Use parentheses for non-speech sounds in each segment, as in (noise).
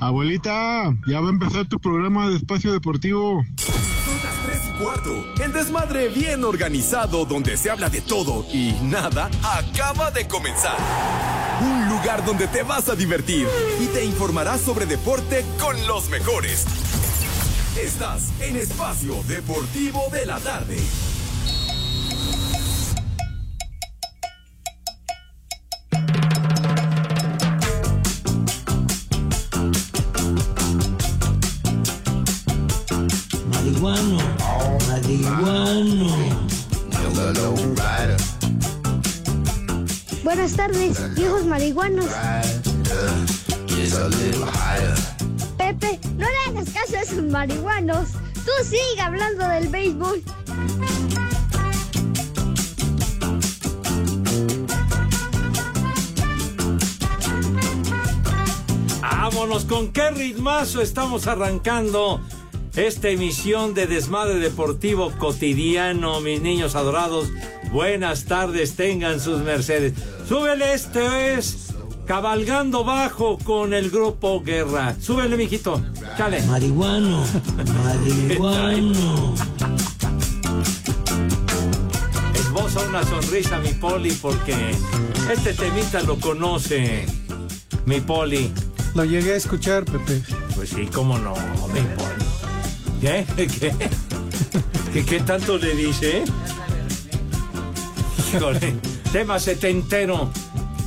Abuelita, ya va a empezar tu programa de espacio deportivo. Son las 3 y cuarto. El desmadre bien organizado donde se habla de todo y nada acaba de comenzar. Un lugar donde te vas a divertir y te informarás sobre deporte con los mejores. Estás en Espacio Deportivo de la Tarde. Buenas tardes, viejos marihuanos. Pepe, no le hagas caso a esos marihuanos. Tú sigue hablando del béisbol. Vámonos, con qué ritmazo estamos arrancando esta emisión de Desmadre Deportivo Cotidiano, mis niños adorados. Buenas tardes, tengan sus mercedes. Súbele, este es Cabalgando Bajo con el grupo Guerra. Súbele, mijito. Chale. Marihuano, marihuano. Esboza una sonrisa, mi poli, porque este temita lo conoce, mi poli. Lo llegué a escuchar, Pepe. Pues sí, cómo no, mi poli. ¿Qué? ¿Qué? ¿Qué, qué tanto le dice? Híjole, tema setentero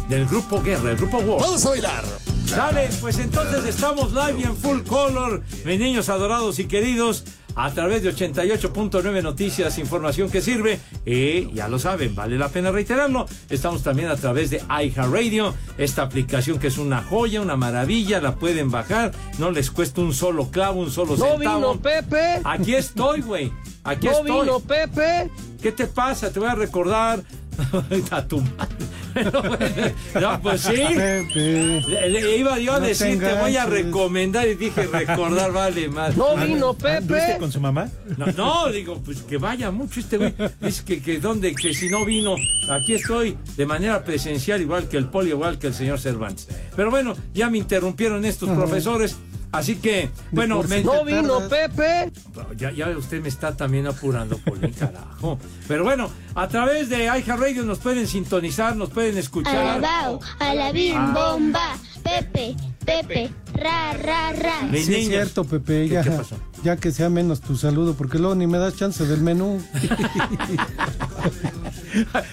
del grupo Guerra, el grupo War. Vamos a bailar. Dale, pues entonces estamos live y en full color, mis niños adorados y queridos, a través de 88.9 Noticias, información que sirve. Y ya lo saben, vale la pena reiterarlo. Estamos también a través de iHeartRadio, esta aplicación que es una joya, una maravilla, la pueden bajar, no les cuesta un solo clavo, un solo No centavo. vino Pepe. Aquí estoy, güey. Aquí No estoy. vino Pepe. ¿Qué te pasa? Te voy a recordar (laughs) a tu madre. (laughs) No, pues sí. Pepe. Le, iba yo a No decir, te voy a recomendar y dije recordar, vale más. No vino ¿Anduviste Pepe. con su mamá? No, no, digo, pues que vaya mucho este güey. Dice que, que dónde, que si no vino, aquí estoy de manera presencial, igual que el poli, igual que el señor Cervantes. Pero bueno, ya me interrumpieron estos profesores. Así que, bueno, me- No vino. Pepe. ya, ya usted me está también apurando, Poli, carajo. Pero bueno, a través de iHeartRadio nos pueden sintonizar, nos pueden escuchar. Alabao, alabim, bomba. Pepe, Pepe, ra, ra, ra. Sí, es cierto, Pepe. ¿Qué- Ya, qué pasó? Ya que sea menos tu saludo, porque luego ni me das chance del menú. (laughs)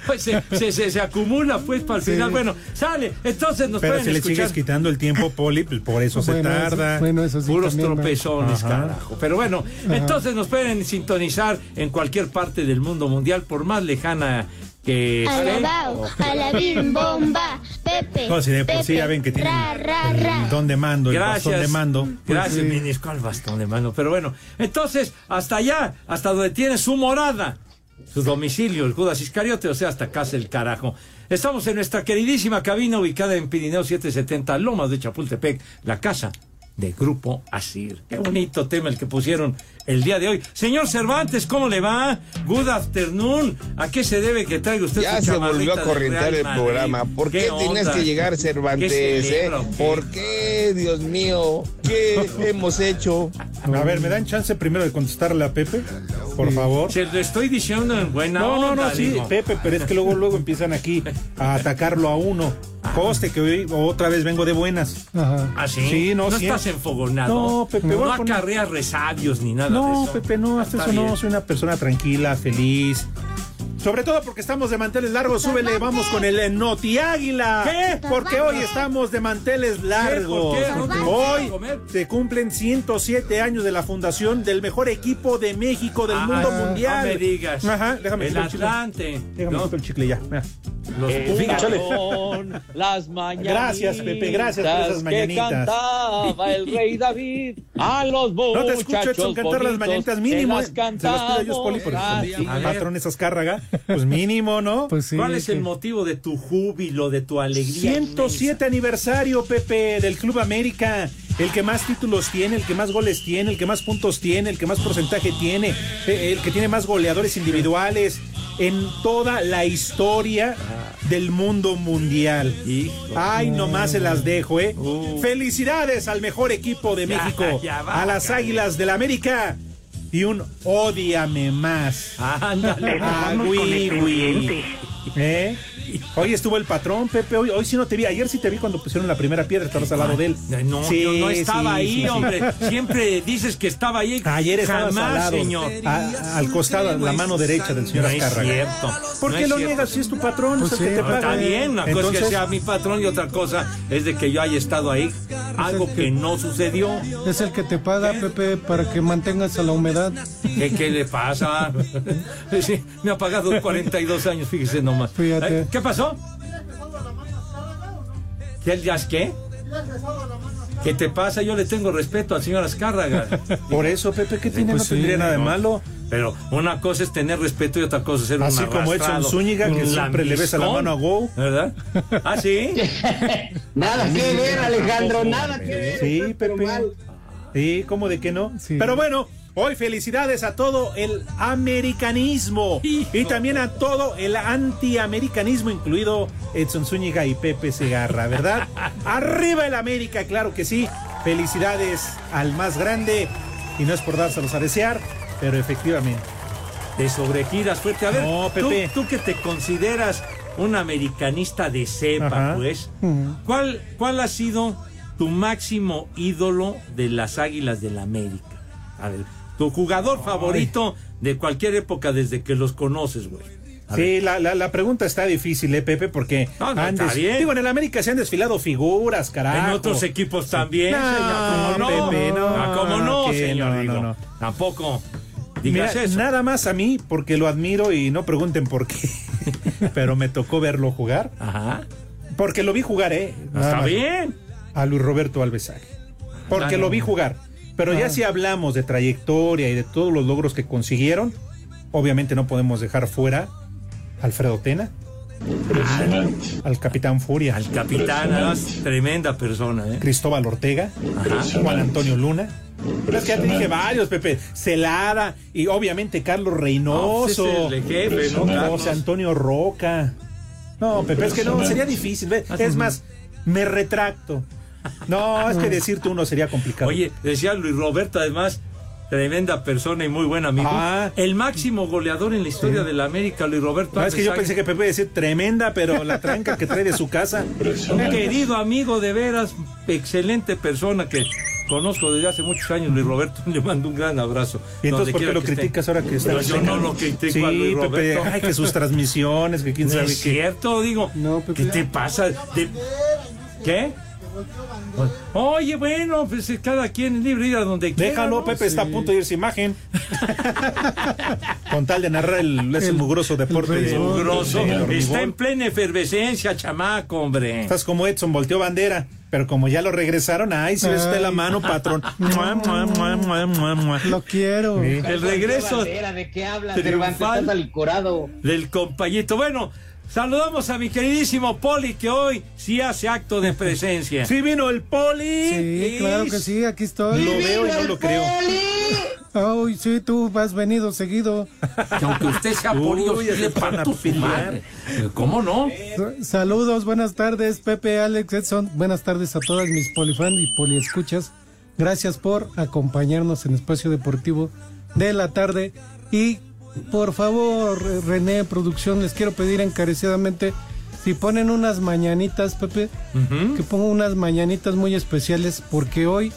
Pues se, se, se- se acumula pues para el Sí. final. Bueno, sale. Entonces nos Pero pueden si le escuchar. sigues quitando el tiempo, Poli, pues por eso se eso- tarda. bueno, eso sí. Puros tropezones, Ajá. carajo. Pero bueno, entonces nos pueden sintonizar en cualquier parte del mundo mundial, por más lejana que. Alabao, alabim, bomba. Pepe, No, si de por sí Pepe, ya ven que tienen ra, ra, ra. el don de mando, el bastón de mando. Gracias, Pues sí. Minis, ¿cuál bastón de mano? Pero bueno, entonces, hasta allá, hasta donde tiene su morada, su domicilio, el Judas Iscariote, o sea, hasta casa el carajo. Estamos en nuestra queridísima cabina ubicada en Pirineo 770, Lomas de Chapultepec, la casa de Grupo Asir. Qué bonito tema el que pusieron el día de hoy. Señor Cervantes, ¿cómo le va? Good afternoon. ¿A qué se debe que traiga usted Ya su se volvió a corrientar el Madrid? programa. ¿Por qué, onda? que llegar, Cervantes? ¿Qué eh? qué? ¿Por qué, Dios mío? ¿Qué (laughs) hemos hecho? A ver, ¿me dan chance primero de contestarle a Pepe? Por favor. Se lo estoy diciendo en buena No, no, onda, no, sí, digo. Pepe, pero es que luego, luego empiezan aquí a atacarlo a uno. Coste que hoy otra vez vengo de buenas. Ajá. ¿Ah, sí? Sí, no, No estás enfogonado. No, Pepe, No poner- acarreas resabios ni nada No, eso. Pepe, no, hasta Está eso bien. no. Soy una persona tranquila, feliz. Sobre todo porque estamos de manteles largos, súbele, vamos con el eh, Noti Águila. ¿Qué? Porque hoy estamos de manteles largos. ¿Por qué? ¿No te Hoy se cumplen 107 años de la fundación del mejor equipo de México, del Ah, mundo no mundial. me digas. Ajá, déjame El. Atlante. Déjame ¿no? el chicle ya. mira. Los Eh, fíjate. Las mañanitas. Gracias, Pepe, gracias por esas mañanitas. Que cantaba el rey David a los No te escucho, Edson, cantar las mañanitas mínimo. las eh. Se las pido a ellos, Poli, por el. A ver. patrón esas cárraga. Pues mínimo, ¿no? (laughs) Pues sí. ¿Cuál es el que- motivo de tu júbilo, de tu alegría? 107 aniversario, Pepe, del Club América. El que más títulos tiene, el que más goles tiene, el que más puntos tiene, el que más porcentaje tiene, eh, el que tiene más goleadores individuales en toda la historia del mundo mundial. Ay, nomás se las dejo, ¿eh? Felicidades al mejor equipo de Ya, México, (laughs) ya va, a las Águilas del la América y un ódiame más. Ándale. (laughs) Ah, güey. ¿Eh? Hoy estuvo el patrón, Pepe. Hoy, hoy sí no te vi. Ayer sí te vi cuando pusieron la primera piedra. Estabas al lado de él. No, Sí, yo no estaba sí, ahí, sí, sí. hombre. Siempre dices que estaba ahí. Ayer estabas Jamás, al lado, señor. a- al costado, a la mano derecha del señor No es Azcárraga. cierto. ¿Por qué es lo cierto. niegas si es tu patrón? Pues es que te No, está paga? bien, una cosa es que Entonces, sea mi patrón y otra cosa es de que yo haya estado ahí. Algo que no sucedió. Es el que te paga, Pepe, para que mantengas a la humedad. ¿Qué, qué le pasa? (laughs) Sí, me ha pagado 42 años, fíjese nomás. Fíjate. ¿Qué pasó? ¿Qué, ya es qué? ¿Qué te pasa? Yo le tengo respeto al señor Azcárraga. (laughs) Por eso, Pepe, ¿qué tiene? pues no sí, tendría nada de no. malo. Pero una cosa es tener respeto y otra cosa es ser Así un como Edson Zúñiga, que siempre le besa la mano a Go. ¿Verdad? ¿Ah, sí? (laughs) Nada que ver, Alejandro, nada que ver. Sí, Pepe. Sí, ¿cómo de que no? Sí. Pero bueno, hoy felicidades a todo el americanismo y también a todo el antiamericanismo, incluido Edson Zúñiga y Pepe Segarra, ¿verdad? (laughs) Arriba el América, claro que sí. Felicidades al más grande y no es por dárselos a desear, pero efectivamente. De sobregiras fuerte. A ver, No, tú, Pepe. tú que te consideras un americanista de cepa, Ajá. pues. ¿cuál, ¿cuál ha sido tu máximo ídolo de las Águilas del la América? A ver, tu jugador favorito de cualquier época desde que los conoces, güey. A. Sí, la, la, la pregunta está difícil, ¿eh, Pepe? Porque No, no, han está bien. Digo, en el América se han desfilado figuras, carajo. En otros equipos también, No, señor. ¿Cómo no? Pepe, no, ¿Cómo no, señor? no, Digo. Tampoco Mira, digas eso. nada más a mí, porque lo admiro y no pregunten por qué, (laughs) pero me tocó verlo jugar. Ajá. Porque lo vi jugar, ¿eh? Nada Está bien. A Luis Roberto Alvesague. Porque lo vi jugar. Pero ya si hablamos de trayectoria y de todos los logros que consiguieron, obviamente no podemos dejar fuera a Alfredo Tena, al Capitán Furia, Al capitán, además, tremenda persona, ¿eh? Cristóbal Ortega, Ajá. Juan Antonio Luna. Pero es que ya te dije varios, Pepe. Celada y obviamente Carlos No, Reynoso. pues jefe, ¿no, Carlos? José Antonio Roca. No, Pepe, es que no, sería difícil. Es más, me retracto. No, es que decirte uno sería complicado. Oye, decía Luis Roberto, además, tremenda persona y muy buen amigo. Ah. El máximo goleador en la historia de la América, Luis Roberto. No, es que yo pensé que Pepe iba a decir tremenda, pero la tranca que trae de su casa. Querido amigo, de veras, excelente persona que conozco desde hace muchos años, Luis Roberto. Le mando un gran abrazo. Y entonces, ¿por qué lo esté. criticas ahora que está Pero yo no lo critico sí, a Luis Pepe, Roberto. ay, que sus transmisiones, que quién No sabe es qué. cierto, digo. No, Pepe. ¿Qué te pasa? De- ¿Qué? Oye, bueno, pues cada quien es libre ir a donde quiera. Déjalo, ¿no? Pepe está a punto de irse imagen. (laughs) Con tal de narrar el, ese El- mugroso deporte. el. Mugroso. Está en plena efervescencia, chamaco, hombre. Estás como Edson, volteó bandera. Pero como ya lo regresaron, ay, si ves usted la mano, patrón. (laughs) Mua, mua, mua, mua, mua, mua. Lo quiero. Sí. El regreso ¿De qué hablas, Triunfal. Del compañito. Bueno, saludamos a mi queridísimo Poli, que hoy sí hace acto de presencia. Sí vino el poli. Sí, claro que sí, aquí estoy. Lo veo y no lo creo. Ay, sí, tú has venido seguido. Que aunque usted sea Poli, yo sí le parto su madre. Eh, ¿Cómo no? Saludos, buenas tardes, Pepe, Alex, Edson. Buenas tardes a todas mis polifan y poliescuchas. Gracias por acompañarnos en Espacio Deportivo de la tarde. Y por favor, René, producción, les quiero pedir encarecidamente si ponen unas mañanitas, Pepe, que pongan unas mañanitas muy especiales, porque hoy,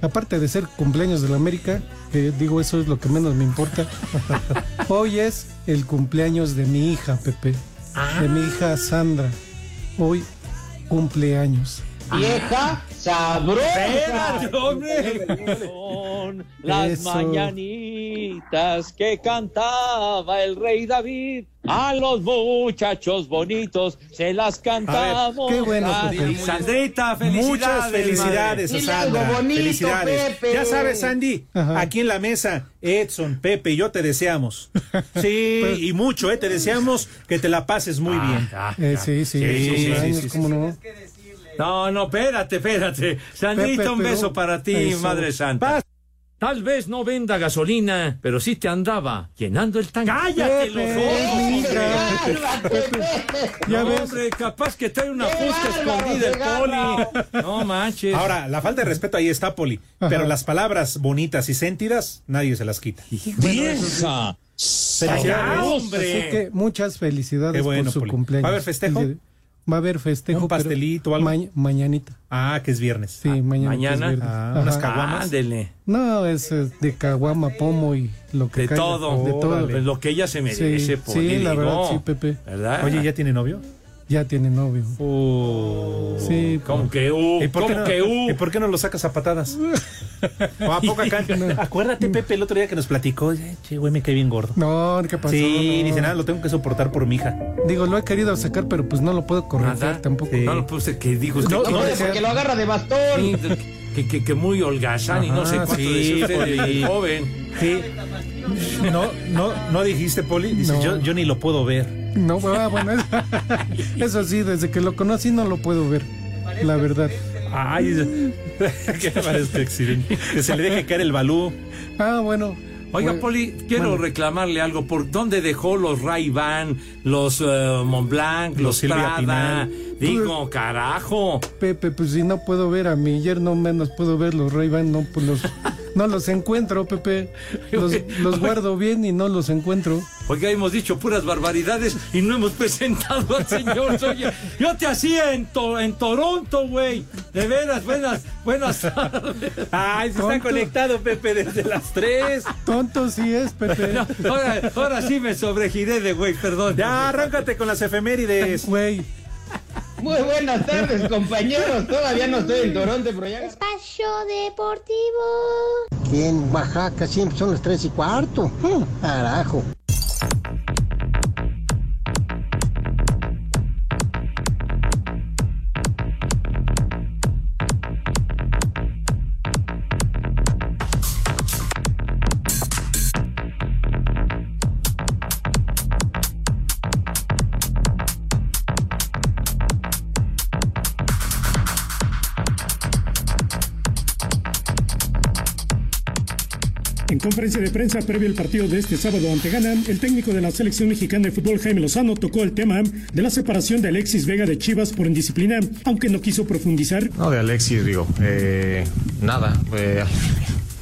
aparte de ser cumpleaños de la América, que digo eso es lo que menos me importa, (laughs) hoy es el cumpleaños de mi hija, Pepe, de mi hija Sandra. Hoy cumpleaños. Vieja sabrosa. Espérate, (laughs) hombre. Son las Eso. mañanitas que cantaba el rey David. A los muchachos bonitos se las cantamos. qué bueno, Pepe. Sandrita, felicidades. Muchas felicidades a algo Sandra. bonito, felicidades. Pepe. Ya sabes, Sandy, Ajá. aquí en la mesa, Edson, Pepe y yo te deseamos. (laughs) Sí, Pues- y mucho, ¿eh? Te deseamos que te la pases muy bien. Ah, Eh, sí, sí, Sí, sí. No, no, espérate, espérate. Sandrita, un beso para ti, eso. Madre Santa. Tal vez no venda gasolina, pero sí te andaba llenando el tanque. ¡Cállate los ojos, hombre! Ya No, ves. hombre, capaz que trae una fusta escondida el poli. No manches. Ahora, la falta de respeto ahí está, Poli. Pero las palabras bonitas y sentidas, nadie se las quita. ¡Vieja! Hombre. Así que muchas felicidades bueno, por su Poli. cumpleaños. ¿Va a haber festejo? Va a haber festejo. ¿Un pero pastelito o algo? ma- mañanita. Ah, que es viernes. Sí, mañana. que es mañana. viernes. Ah, unas caguamas. Ándele. No, es de caguama, pomo y lo que De caiga. todo. De todo. Pues lo que ella se merece, Sí, Poli, sí, la digo. verdad, sí, Pepe. ¿Verdad? Oye, ¿ya tiene novio? Ya tiene novio. Oh. Sí. ¿Cómo que uh? ¿Y por, qué ¿Cómo no, que uh? ¿Y por qué no lo sacas a patadas? (laughs) ¿O a poco (laughs) acá? Acuérdate, Pepe, el otro día que nos platicó. Che, güey, me cae bien gordo. No, ¿qué pasó? Sí, No. dice nada, lo tengo que soportar por mi hija. Digo, lo he querido sacar, pero pues no lo puedo corregir tampoco. Sí. No lo puse que dijo usted No, que, no, Porque lo agarra de bastón. que, que- que muy holgazán y no sé cuánto sí, decía usted de joven. Sí. No, no, no dijiste, Poli. Dice, No. yo, yo ni lo puedo ver. No, ah, bueno, es- (laughs) eso sí, desde que lo conocí no lo puedo ver. La verdad. Ay, (laughs) que parece accidente. Que se le deje caer el balú. Ah, bueno. Oiga, Bueno, Poli, quiero bueno. reclamarle algo. ¿Por dónde dejó los Ray-Ban, los eh, Montblanc, los, Los Prada? Digo, carajo. Pepe, pues si no puedo ver a mi yerno, menos puedo ver los ray no, pues los, no los encuentro, Pepe. Los, (laughs) los guardo bien y no los encuentro. Oiga, hemos dicho puras barbaridades y no hemos presentado al señor. (laughs) Oye, yo te hacía en, To- en Toronto, güey. De veras, buenas, buenas tardes. Ay, se está conectado, Pepe, desde las tres. Tonto sí es, Pepe. No, ahora, ahora sí me sobregiré de güey, perdón. Ya, arráncate con las efemérides. Güey. Muy buenas tardes, (laughs) compañeros. Todavía no estoy en Toronto, pero ya. Espacio Deportivo. Aquí en Oaxaca siempre son las tres y cuarto. Mm, Carajo. Conferencia de prensa previo al partido de este sábado ante Ghana, el técnico de la selección mexicana de fútbol Jaime Lozano tocó el tema de la separación de Alexis Vega de Chivas por indisciplina, aunque no quiso profundizar. No, de Alexis, digo, eh, nada. eh,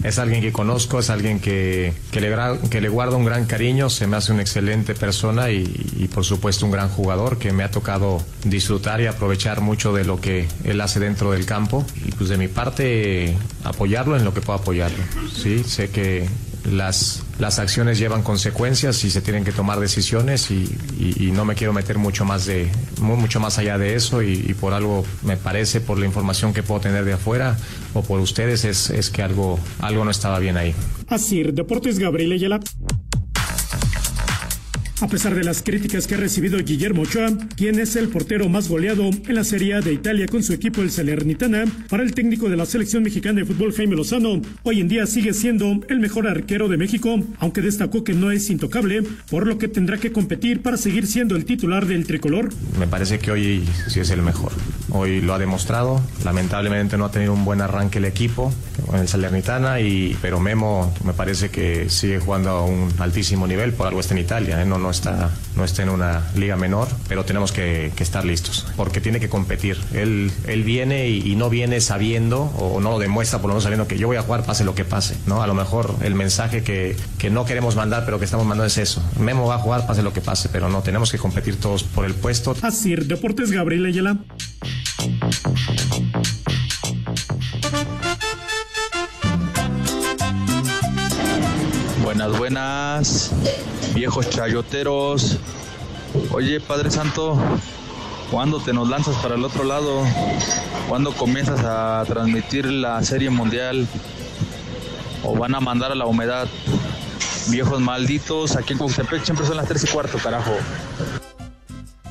es alguien que conozco, es alguien que, que, le, que le guarda un gran cariño, se me hace una excelente persona y, y, por supuesto un gran jugador que me ha tocado disfrutar y aprovechar mucho de lo que él hace dentro del campo. Y pues de mi parte, apoyarlo en lo que pueda apoyarlo. Sí, sé que las, las acciones llevan consecuencias y se tienen que tomar decisiones y, no me quiero meter mucho más de mu- mucho más allá de eso y, por algo me parece por la información que puedo tener de afuera o por ustedes es, es que algo algo no estaba bien ahí. Así, Deportes Gabriel. A pesar de las críticas que ha recibido Guillermo Ochoa, quien es el portero más goleado en la Serie A de Italia con su equipo el Salernitana, para el técnico de la selección mexicana de fútbol Jaime Lozano, hoy en día sigue siendo el mejor arquero de México, aunque destacó que no es intocable, por lo que tendrá que competir para seguir siendo el titular del tricolor. Me parece que hoy sí es el mejor. Hoy lo ha demostrado. Lamentablemente no ha tenido un buen arranque el equipo en el Salernitana, pero Memo me parece que sigue jugando a un altísimo nivel. Por algo está en Italia. ¿eh? No, está, no está en una liga menor, pero tenemos que, estar listos porque tiene que competir. Él, él viene y, y no viene sabiendo o no lo demuestra por lo menos sabiendo que yo voy a jugar pase lo que pase. ¿no? A lo mejor el mensaje que, que no queremos mandar, pero que estamos mandando es eso. Memo va a jugar pase lo que pase, pero no, tenemos que competir todos por el puesto. Así, Deportes Gabriel Ayala. Buenas, buenas, viejos chayoteros. Oye, Padre Santo, ¿cuándo te nos lanzas para el otro lado? ¿Cuándo comienzas a transmitir la serie mundial? ¿O van a mandar a la humedad? Viejos malditos, aquí en Cuauhtémoc siempre son las 3 y cuarto, carajo.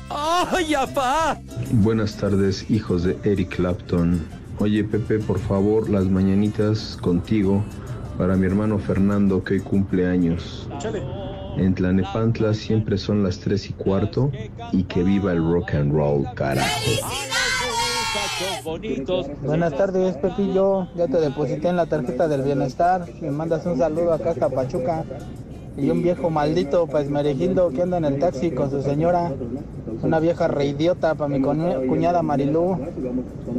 ¡Ay, apá! Buenas tardes, hijos de Eric Clapton. Oye, Pepe, por favor, las mañanitas contigo para mi hermano Fernando que hoy cumple años. En Tlanepantla siempre son las 3 y cuarto y que viva el rock and roll, carajo. bonitos. Buenas tardes, Pepillo. Ya te deposité en la tarjeta del bienestar. Me mandas un saludo acá hasta Pachuca. Y un viejo maldito, pues merejindo, que anda en el taxi con su señora. Una vieja reidiota para mi cuña- cuñada Marilú.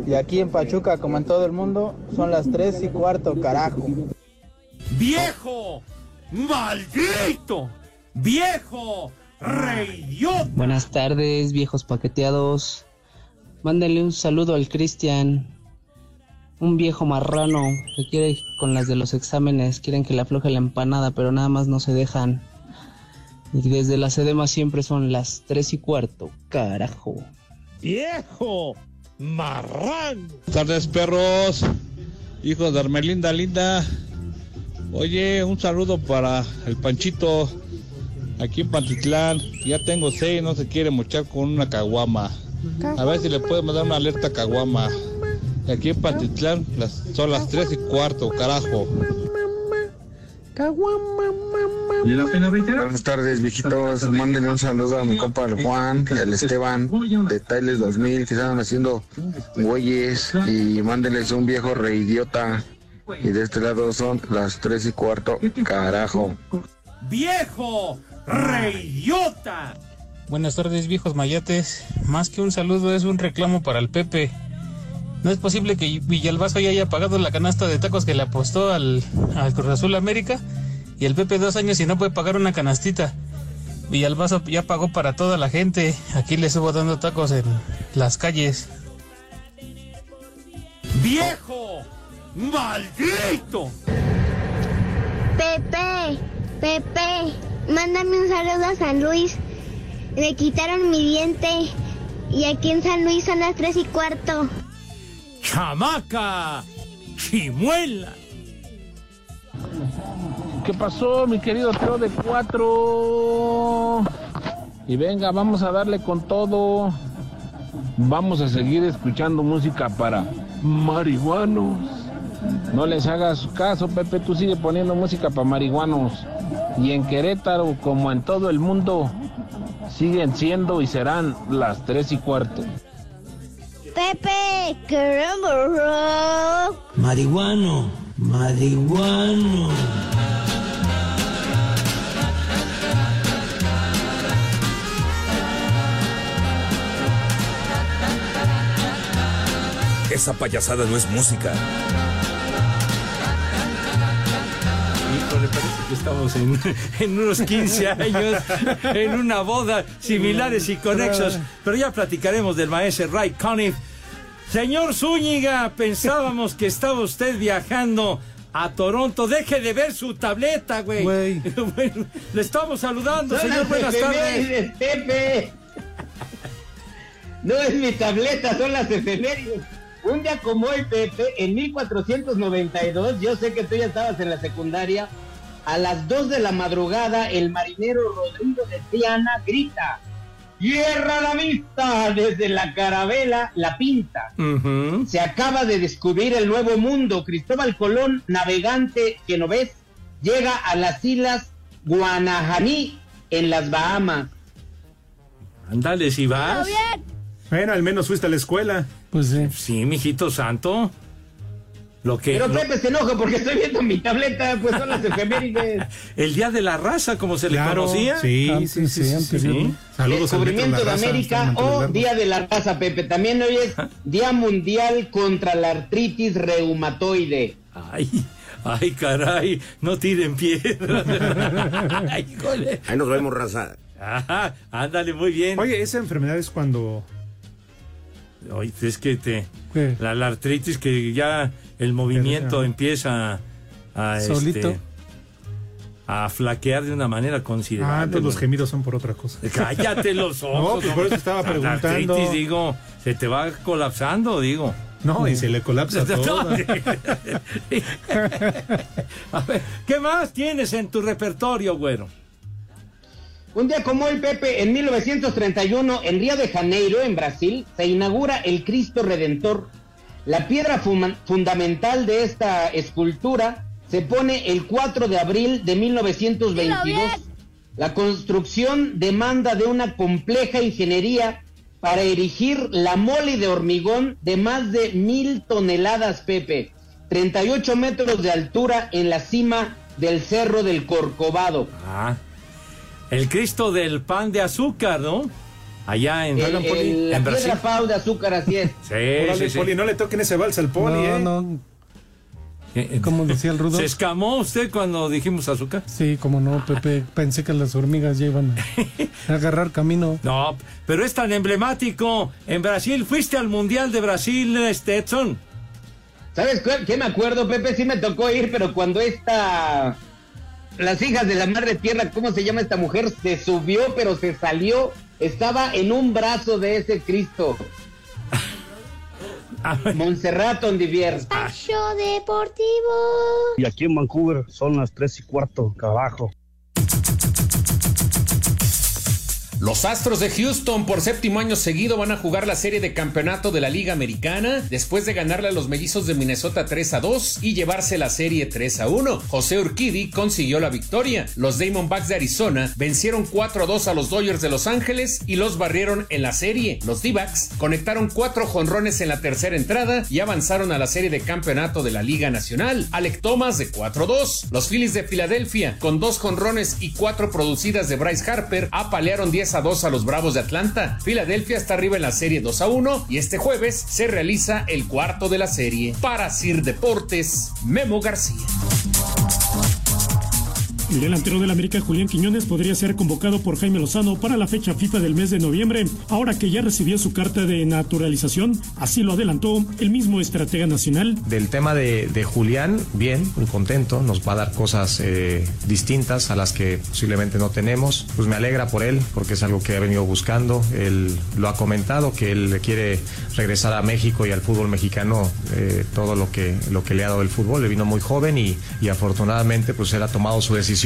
Y aquí en Pachuca, como en todo el mundo, son las tres y cuarto, carajo. ¡Viejo! ¡Maldito! ¡Viejo! ¡Reyota! Buenas tardes, viejos paqueteados. Mándenle un saludo al Cristian. Un viejo marrano que quiere con las de los exámenes, quieren que le afloje la empanada, pero nada más no se dejan. Y desde la Sedema siempre son las tres y cuarto, carajo. ¡Viejo! ¡Marrano! Buenas tardes, perros. Hijos de Armelinda Linda. Oye, un saludo para el Panchito. Aquí en Pantitlán. Ya tengo seis, no se quiere mochar con una caguama. A ver si le podemos dar una alerta a caguama. Y aquí en Pantitlán las, son las tres y cuarto, carajo. Buenas tardes, viejitos. Mándenle un saludo a mi compa el Juan y al Esteban de Tailes 2000 que estaban haciendo güeyes y mándenles un viejo reidiota. Y de este lado son las tres y cuarto, carajo. ¡Viejo! ¡Reyota! Buenas tardes, viejos mayates. Más que un saludo, es un reclamo para el Pepe. No es posible que Villalbazo ya haya pagado la canasta de tacos que le apostó al, al Cruz Azul América y el Pepe dos años y no puede pagar una canastita. Villalbazo ya pagó para toda la gente. Aquí le subo dando tacos en las calles. ¡Viejo! ¡Maldito! Pepe, Pepe, mándame un saludo a San Luis. Me quitaron mi diente y aquí en San Luis son las tres y cuarto. ¡Chamaca! ¡Chimuela! ¿Qué pasó, mi querido Teo de cuatro? Y venga, vamos a darle con todo. Vamos a seguir escuchando música para marihuanos. No les hagas caso, Pepe, tú sigue poniendo música para marihuanos. Y en Querétaro, como en todo el mundo, siguen siendo y serán las tres y cuarto. Pepe, queremos rock. Marihuano, marihuano. Esa payasada no es música. Híjole, parece que estamos en, (laughs) en unos 15 años, en una boda, similares y conexos. Pero ya platicaremos del maestro Ray Conniff. Señor Zúñiga, pensábamos que estaba usted viajando a Toronto. Deje de ver su tableta, güey. (laughs) Bueno, le estamos saludando, Son señor. Buenas tardes. Pepe. No es mi tableta, son las efemérides. Un día como hoy, Pepe, en 1492, yo sé que tú ya estabas en la secundaria, a las 2 de la madrugada, el marinero Rodrigo de Triana grita, ¡Cierra la vista! Desde la carabela La Pinta. Se acaba de descubrir el nuevo mundo. Cristóbal Colón, navegante que no ves, llega a las islas Guanajaní, en las Bahamas. Ándale, si vas. Bueno, al menos fuiste a la escuela. Pues sí. Sí, mijito santo. Lo que. Pero lo- Pepe se enoja porque estoy viendo mi tableta, pues son las efemérides. (laughs) el día de la raza, como se Claro, le conocía. sí, Antes, sí, sí, sí, antes, sí. sí. Saludos al Descubrimiento de Raza, América o. Día de la Raza, Pepe. También hoy es Día Mundial contra la Artritis Reumatoide. Ay, ay, caray, no tiren piedras. (laughs) Ay. Ahí nos vemos, raza. Ajá, ándale, muy bien. Oye, esa enfermedad es cuando. Oye, es que te. La, la artritis que ya el movimiento Pero, empieza a. Solito. Este, a flaquear de una manera considerable. Ah, entonces los gemidos son por otra cosa. (laughs) Cállate los ojos. (laughs) No, pues por eso estaba La preguntando. artritis, digo, se te va colapsando, digo. No, y se le colapsa (laughs) todo. A ver, ¿qué más tienes en tu repertorio, güero? Un día como hoy, Pepe, en 1931, en Río de Janeiro, en Brasil, se inaugura el Cristo Redentor. La piedra fundamental de esta escultura se pone el 4 de abril de 1922. La construcción demanda de una compleja ingeniería para erigir la mole de hormigón de más de mil toneladas, Pepe. 38 metros de altura en la cima del Cerro del Corcovado. Ah, el Cristo del pan de azúcar, ¿no? Allá en, El- el- la en Brasil. pau de azúcar, así es. Sí, Órale, sí, sí. Poli, no le toquen ese vals al Poli, no, ¿eh? no. ¿Cómo decía el rudo? ¿Se escamó usted cuando dijimos azúcar? Sí, como no, Pepe. Pensé que las hormigas ya iban a (laughs) agarrar camino. No, pero es tan emblemático. En Brasil, fuiste al Mundial de Brasil, Stetson. ¿Sabes qué me acuerdo, Pepe? Sí me tocó ir, pero cuando esta... Las hijas de la madre tierra, ¿cómo se llama esta mujer? Se subió, pero se salió. Estaba en un brazo de ese Cristo. (laughs) Montserrat Ondivier. Espacio Deportivo. Y aquí en Vancouver son las tres y cuarto, carajo. Los Astros de Houston por séptimo año seguido van a jugar la serie de campeonato de la Liga Americana después de ganarle a los mellizos de Minnesota 3 a 2 y llevarse la serie 3 a 1. José Urquidi consiguió la victoria. Los Diamondbacks de Arizona vencieron 4 a 2 a los Dodgers de Los Ángeles y los barrieron en la serie. Los D-backs conectaron 4 jonrones en la tercera entrada y avanzaron a la serie de campeonato de la Liga Nacional. Alec Thomas de 4 a 2. Los Phillies de Filadelfia con 2 jonrones y 4 producidas de Bryce Harper apalearon 10 a 2 a los Bravos de Atlanta. Filadelfia está arriba en la serie 2 a 1 y este jueves se realiza el cuarto de la serie. Para Sir Deportes, Memo García. El delantero del América, Julián Quiñones, podría ser convocado por Jaime Lozano para la fecha FIFA del mes de noviembre, ahora que ya recibió su carta de naturalización. Así lo adelantó el mismo estratega nacional. Del tema de, Julián, bien, muy contento, nos va a dar cosas eh, distintas a las que posiblemente no tenemos. Pues me alegra por él, porque es algo que ha venido buscando. Él lo ha comentado, que él quiere regresar a México y al fútbol mexicano eh, todo lo que, lo que le ha dado el fútbol. Él vino muy joven y, y afortunadamente pues él ha tomado su decisión.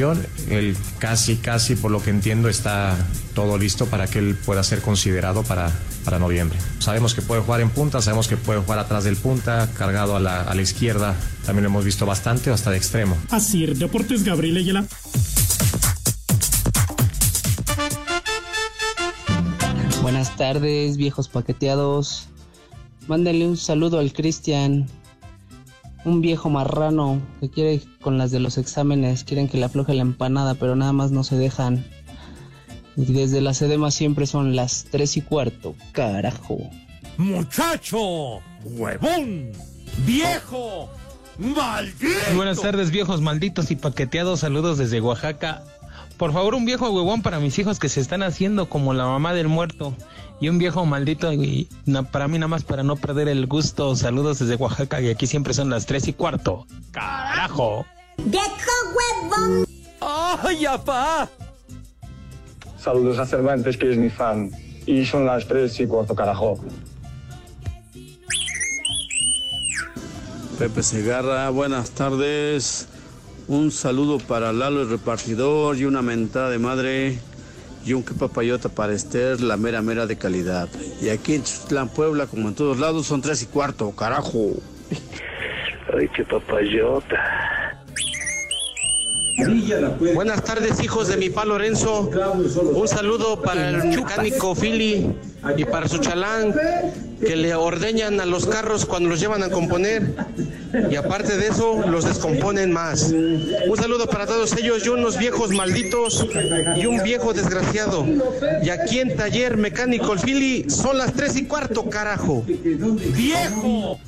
Él casi, casi, por lo que entiendo, está todo listo para que él pueda ser considerado para, para noviembre. Sabemos que puede jugar en punta, sabemos que puede jugar atrás del punta, cargado a la, a la izquierda. También lo hemos visto bastante, hasta de extremo. Así, Deportes Gabriel Ayala. Buenas tardes, viejos paqueteados. Mándale un saludo al Cristian. Un viejo marrano que quiere con las de los exámenes. Quieren que le afloje la empanada, pero nada más no se dejan. Y desde la Sedema siempre son las tres y cuarto. Carajo. Muchacho, huevón, viejo, maldito. Buenas tardes, viejos malditos y paqueteados. Saludos desde Oaxaca. Por favor, un viejo huevón para mis hijos que se están haciendo como la mamá del muerto. Y un viejo maldito y na- para mí nada más para no perder el gusto. Saludos desde Oaxaca y aquí siempre son las tres y cuarto. Carajo. ¡Viejo huevón! ¡Ay, apá! Saludos a Cervantes, que es mi fan. Y son las tres y cuarto, carajo. Pepe Segarra, buenas tardes. Un saludo para Lalo el repartidor y una mentada de madre y un que papayota para Esther, la mera mera de calidad. Y aquí en Chitlán, Puebla, como en todos lados, son tres y cuarto, carajo. Ay, qué papayota. Buenas tardes, hijos de mi pa Lorenzo. Un saludo para el mecánico Philly y para su chalán que le ordeñan a los carros cuando los llevan a componer. Y aparte de eso, los descomponen más. Un saludo para todos ellos y unos viejos malditos y un viejo desgraciado. Y aquí en Taller Mecánico el Philly son las tres y cuarto, carajo. ¡Viejo!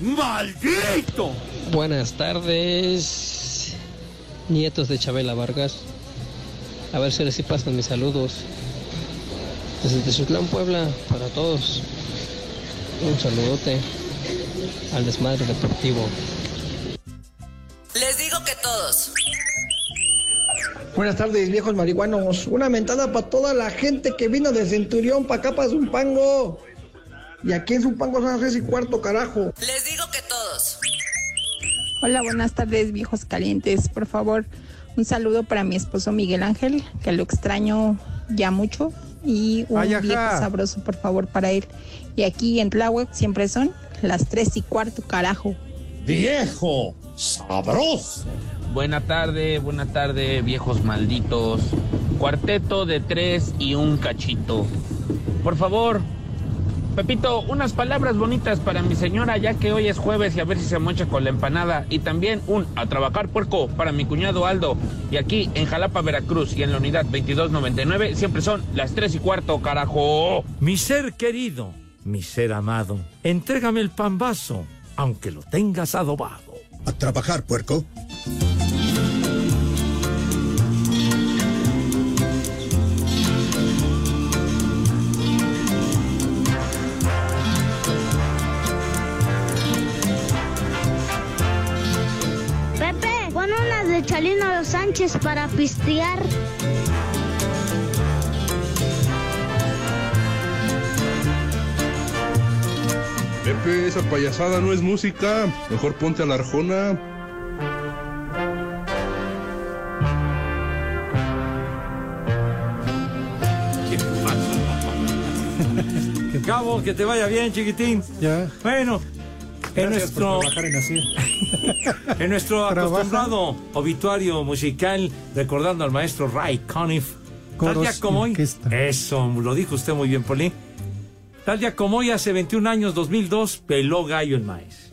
¡Maldito! Buenas tardes, nietos de Chabela Vargas. A ver si les pasan mis saludos. Desde Tezutlán, Puebla, para todos. Un saludote al desmadre deportivo. Les digo que todos. Buenas tardes, viejos marihuanos. Una mentada para toda la gente que vino de Centurión para acá, para Zumpango. Y aquí en Zumpango son las tres y cuarto, carajo. Les digo que todos. Hola, buenas tardes, viejos calientes. Por favor, un saludo para mi esposo Miguel Ángel, que lo extraño ya mucho. Y un Ay, viejo sabroso, por favor, para él. Y aquí en Tláhuac siempre son las tres y cuarto, carajo. ¡Viejo! ¡Sabroso! Buena tarde, buena tarde, viejos malditos. Cuarteto de tres y un cachito. Por favor, Pepito, unas palabras bonitas para mi señora, ya que hoy es jueves y a ver si se mocha con la empanada. Y también un a trabajar puerco para mi cuñado Aldo. Y aquí en Jalapa, Veracruz y en la unidad 2299 siempre son las 3 y cuarto, carajo. Mi ser querido, mi ser amado, entrégame el pambazo, aunque lo tengas adobado. A trabajar, puerco. Pepe, pon unas de Chalino Sánchez para pistear. Pepe, esa payasada no es música. Mejor ponte a la arjona. Cabo, que te vaya bien, chiquitín. Ya. Bueno, en Gracias nuestro, trabajar en así. (laughs) en nuestro Trabaja. acostumbrado obituario musical, recordando al maestro Ray Conniff. Tal día como hoy. Eso, lo dijo usted muy bien, Poli. Tal día como hoy, hace 21 años, 2002, peló gallo en maíz.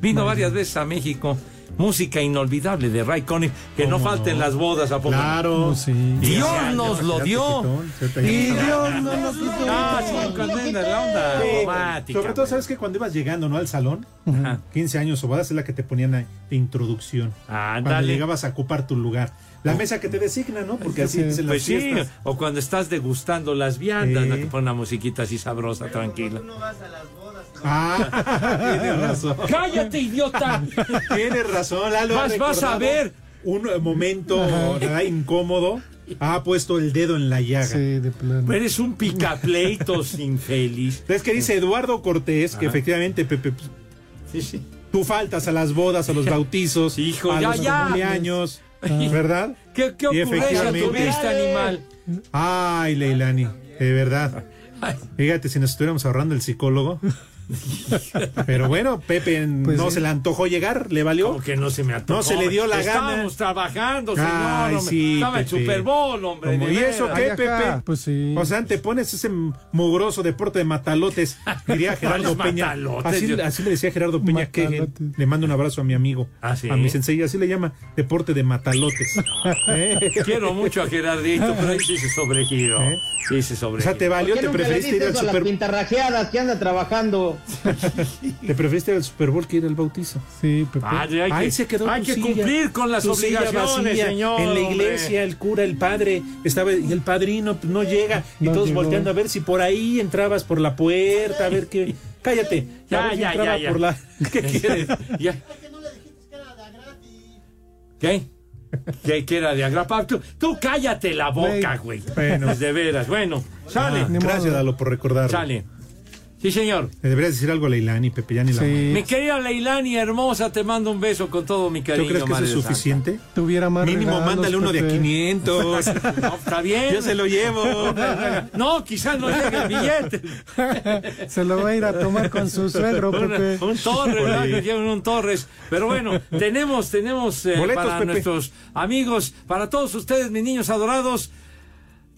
Vino varias veces a México. Música inolvidable de Ray Conniff, que no falten las bodas, ¿a poco? Claro. sí. Dios nos ya, lo ya, dio. Y. Dios no nos quitó. Ah, sí, con la onda Sí, romántica. Sobre todo, ¿sabes que Cuando ibas llegando, ¿no? Al salón, Ajá. 15 años o bodas es la que te ponían de introducción. Cuando Ándale. llegabas a ocupar tu lugar. La mesa que te designa, ¿no? Porque así es en las Pues sí, fiestas. o cuando estás degustando las viandas, Sí. ¿no? que pone una musiquita así sabrosa, tranquila. Ah, (laughs) tienes razón. ¡Cállate, idiota! (laughs) Tienes razón, Lalo. Vas- vas a ver. Un eh, momento ¿verdad? incómodo. Ha puesto el dedo en la llaga. Sí, de plano. Eres un picapleitos (laughs) infeliz. Es que dice Eduardo Cortés que efectivamente, Pepe, Sí, sí. tú faltas a las bodas, a los bautizos, Hijo, a ya, los ya. cumpleaños, ¿verdad? ¿Qué, qué ocurrencia tuviste, animal? Ay, Leilani, de verdad. Fíjate, si nos estuviéramos ahorrando el psicólogo. Pero bueno, Pepe Pues no sí. se le antojó llegar, le valió. Como que no se me antojó. No se le dio la gana. Estábamos trabajando, señor. Ay, sí, Estaba el. Super Bowl, hombre. ¿Y eso qué, Ay, Pepe? Pues sí. O sea, te pones ese mugroso deporte de matalotes, diría (laughs) Gerardo ¿Cuáles Peña. Así, Yo- así le decía Gerardo Peña que le mando un abrazo a mi amigo, ¿Ah, sí? a mi sensei, así le llama, deporte de matalotes. (laughs) ¿Eh? Quiero mucho a Gerardito, pero ahí sí se sobregiro. ¿Eh? Sí se O sobregiro. sea, te ¿Por valió, te preferiste ir al las Super pintarrajeadas que anda trabajando? Te preferiste al Super Bowl que ir al bautizo. Sí, Pepe. Padre, hay Ahí que, se quedó hay tu que silla, cumplir con las obligaciones, vacía. señor. En la hombre. iglesia, el cura, el padre, estaba y el padrino no llega y No todos llegó. volteando a ver si por ahí entrabas por la puerta, a ver qué. Cállate. Ya, ya, ya, ya. por la (laughs) ¿Qué quieres? Ya. ¿Qué? ¿Qué, era de agrapa? Tú, tú cállate la boca, güey. Bueno. Pues de veras. Bueno, sale. Ah, Ni gracias. Dalo, por recordar. Sale. Sí, señor. Le deberías decir algo a Leilani, Pepe, ya ni la Sí. Mi querida Leilani hermosa, te mando un beso con todo mi ¿Tú cariño. crees que eso es suficiente? Tuviera más Mínimo regalos, mándale uno de a Pepe. 500. Santa. (laughs) No, está bien. Yo se lo llevo. No, quizás no llegue el billete. (laughs) Se lo va a ir a tomar con su suegro, Una- Pepe. un Torres, ¿verdad? Que lleven un Torres. Pero bueno, tenemos, tenemos eh, Boletos, para Pepe. nuestros amigos, para todos ustedes, mis niños adorados.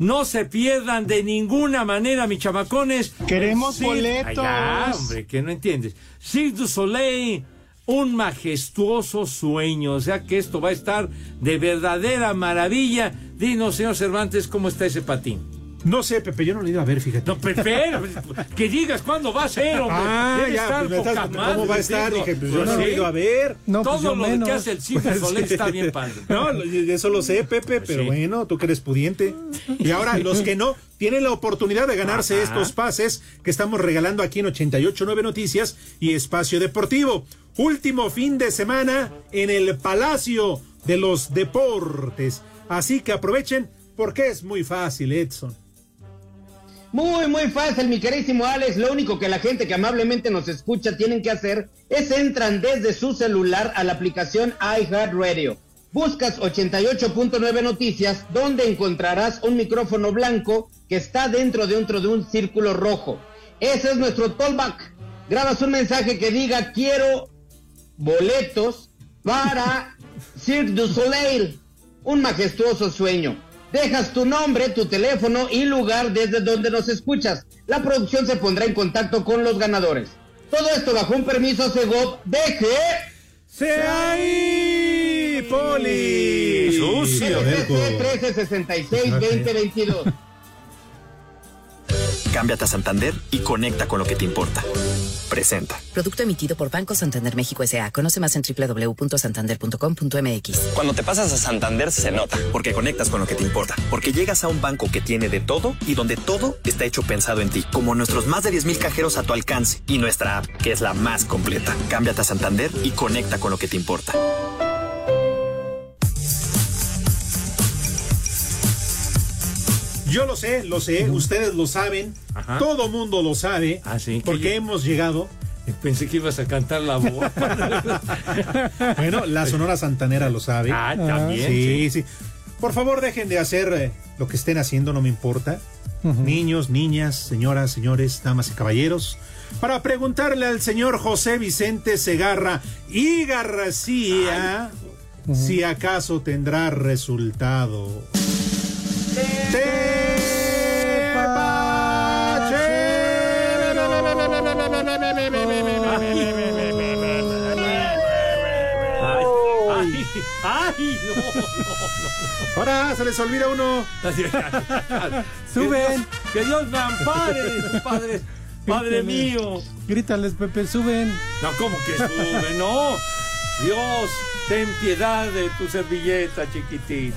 No se pierdan de ninguna manera, mis chamacones. Queremos Cirque- boletos. Hombre, que no entiendes. Cirque du Soleil, un majestuoso sueño. O sea que esto va a estar de verdadera maravilla. Dinos, señor Cervantes, ¿cómo está ese patín? No sé, Pepe, yo no lo he ido a ver, fíjate. No, Pepe, que digas cuándo va a ser, hombre. Ah, Debe ya, estar pues estás- ¿cómo va a estar? Dije, pues yo Pues no lo he ido a ver. No, pues Todo lo menos. que hace el du (laughs) Soleil está bien padre. No, eso lo sé, Pepe, pero sí. bueno, tú que eres pudiente. Y ahora, los que no tienen la oportunidad de ganarse Ajá. estos pases que estamos regalando aquí en 889 Noticias y Espacio Deportivo. Último fin de semana en el Palacio de los Deportes. Así que aprovechen porque es muy fácil, Edson. Muy, muy fácil, mi querísimo Alex. Lo único que la gente que amablemente nos escucha tienen que hacer es entran desde su celular a la aplicación iHeartRadio. Buscas 88.9 Noticias, donde encontrarás un micrófono blanco que está dentro de dentro de un círculo rojo. Ese es nuestro tollback. Grabas un mensaje que diga quiero boletos para Cirque du Soleil, un majestuoso sueño. Dejas tu nombre, tu teléfono y lugar desde donde nos escuchas. La producción se pondrá en contacto con los ganadores. Todo esto bajo un permiso Segov DG. ¡Se ahí, Poli! Sucio. 1366-2022. Cámbiate a Santander y conecta con lo que te importa. Presenta. Producto emitido por Banco Santander México S.A. Conoce más en www.santander.com.mx. Cuando te pasas a Santander se nota, porque conectas con lo que te importa, porque llegas a un banco que tiene de todo y donde todo está hecho pensado en ti, como nuestros más de 10.000 cajeros a tu alcance y nuestra app, que es la más completa. Cámbiate a Santander y conecta con lo que te importa. Yo lo sé, lo sé, ustedes lo saben, todo mundo lo sabe, Ah, porque hemos llegado. (laughs) Pensé que ibas a cantar la voz. (laughs) bueno, la Sonora Santanera lo sabe. Ah, también, Sí, sí. Por favor, dejen de hacer eh, lo que estén haciendo, no me importa. Niños, niñas, señoras, señores, damas y caballeros. Para preguntarle al señor José Vicente Segarra y García si acaso tendrá resultado. ¡Ay! ¡Ay! No, no, no. Ahora se les olvida uno. Suben. Que Dios me ampare, padre. Padre mío. Grítales, Pepe, suben. No, ¿cómo que sube? No. Dios, ten piedad de tu servilleta, chiquitín.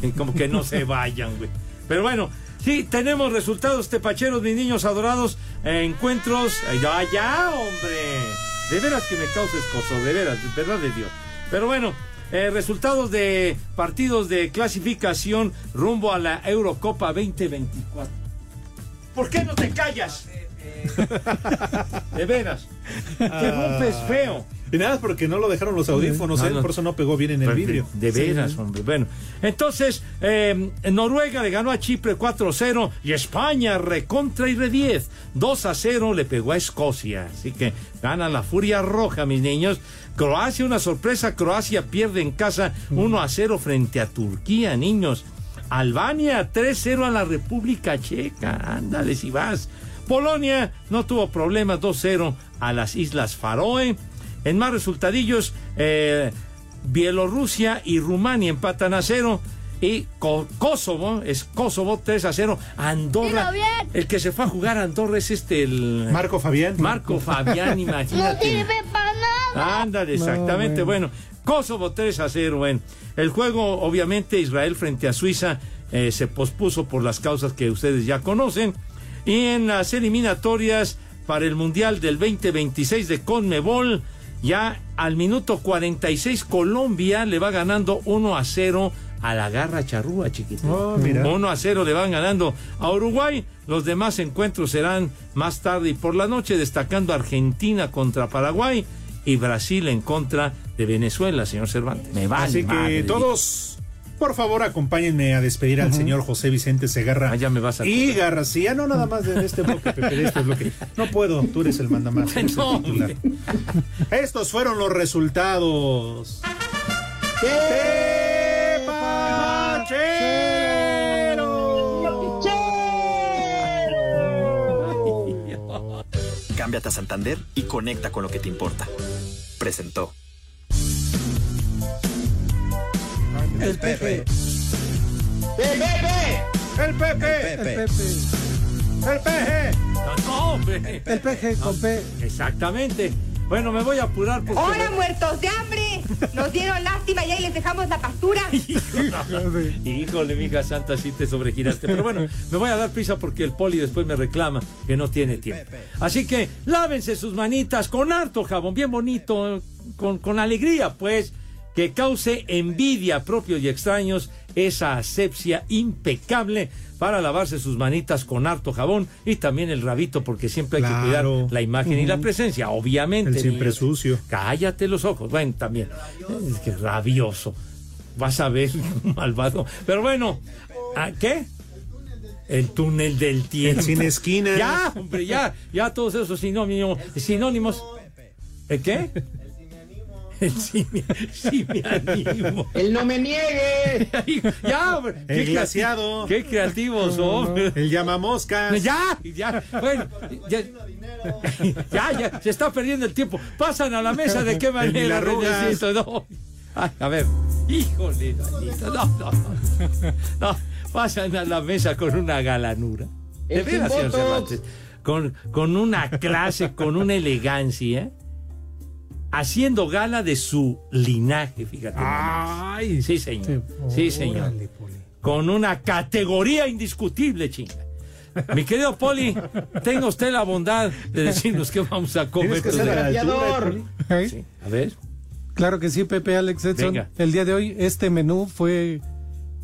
(laughs) Como que no se vayan, güey. Pero bueno, sí, tenemos resultados tepacheros, mis niños adorados. eh, encuentros. eh, Ya, ya, hombre. De veras que me causes coso, de veras, de verdad de Dios. Pero bueno, eh, resultados de partidos de clasificación rumbo a la Eurocopa 2024. ¿Por qué no te callas? (laughs) De veras. Te rompes feo. Y nada, porque no lo dejaron los audífonos, Ah, ¿eh? no. por eso no pegó bien en el Pero vidrio. De veras, hombre. Bueno, entonces, eh, Noruega le ganó a Chipre 4-0 y España recontra y re 10. 2-0 le pegó a Escocia. Así que gana la Furia Roja, mis niños. Croacia, una sorpresa. Croacia pierde en casa 1-0 frente a Turquía, niños. Albania 3-0 a la República Checa. Ándale si vas. Polonia no tuvo problemas 2-0 a las Islas Faroe. En más resultadillos, eh, Bielorrusia y Rumania empatan a cero. Y Co- Kosovo, es Kosovo 3 a 0. Andorra. El que se fue a jugar a Andorra es este, el. Marco Fabián. Marco Fabián, (laughs) imagínate. para nada. Ándale, No, exactamente. bueno. bueno. Kosovo 3 a 0. Bueno, el juego, obviamente, Israel frente a Suiza eh, se pospuso por las causas que ustedes ya conocen. Y en las eliminatorias para el Mundial del 2026 de Conmebol, ya al minuto 46, Colombia le va ganando 1 a 0 a la garra charrúa, chiquito. Oh, mira. 1 a 0 le van ganando a Uruguay. Los demás encuentros serán más tarde y por la noche, destacando Argentina contra Paraguay y Brasil en contra de Venezuela, señor Cervantes. Me vale Así que madre. todos, por favor, acompáñenme a despedir al señor José Vicente Segarra. Ah, ya me vas a y García, no nada más de (laughs) este bloque, Pepe, de este bloque. No puedo, tú eres el mandamás. el No, titular. Estos fueron los resultados. Cámbiate a Santander y conecta con lo que te importa. Presentó. El Pepe. ¡El Pepe! El Pepe. El Pepe. ¡El Peje! No, hombre. El Peje con P. Exactamente. Bueno, me voy a apurar porque... ¡Hola, muertos de hambre! Nos dieron lástima y ahí les dejamos la pastura. (laughs) Híjole, mija santa, sí te sobregiraste. Pero bueno, me voy a dar prisa porque el poli después me reclama que no tiene tiempo. Así que lávense sus manitas con harto jabón, bien bonito, con, con alegría, pues, que cause envidia a propios y extraños esa asepsia impecable para lavarse sus manitas con harto jabón y también el rabito porque siempre hay que cuidar la imagen y la presencia, obviamente. El siempre sucio. Cállate los ojos. Bueno, también. Es que rabioso. Vas a ver, (laughs) malvado. Pero bueno, ¿a qué? El túnel del tiempo. El sin esquinas. Ya, hombre, ya, ya todos esos sinónimos. sinónimos. ¿El qué? (laughs) (laughs) Sí, me, sí me animo. El no me niegue. ya, hombre. El qué glaciado. Qué creativos son. El llamamoscas. Ya, ya, bueno, ya, ya, ya, se está perdiendo el tiempo. Pasan a la mesa de qué manera. Renecito? no. Ay, a ver, híjole, Danito, no, no, no, no, pasan a la mesa con una galanura. De veras, señor. Cervantes, con, con una clase, con una elegancia, haciendo gala de su linaje, fíjate. Ay, sí, señor. Sí, señor. Con una categoría indiscutible, chinga. Mi querido Poli, tenga usted la bondad de decirnos qué vamos a comer. Que ser. ¿Eh? A ver. Claro que sí, Pepe Alex Edson. Venga. El día de hoy este menú fue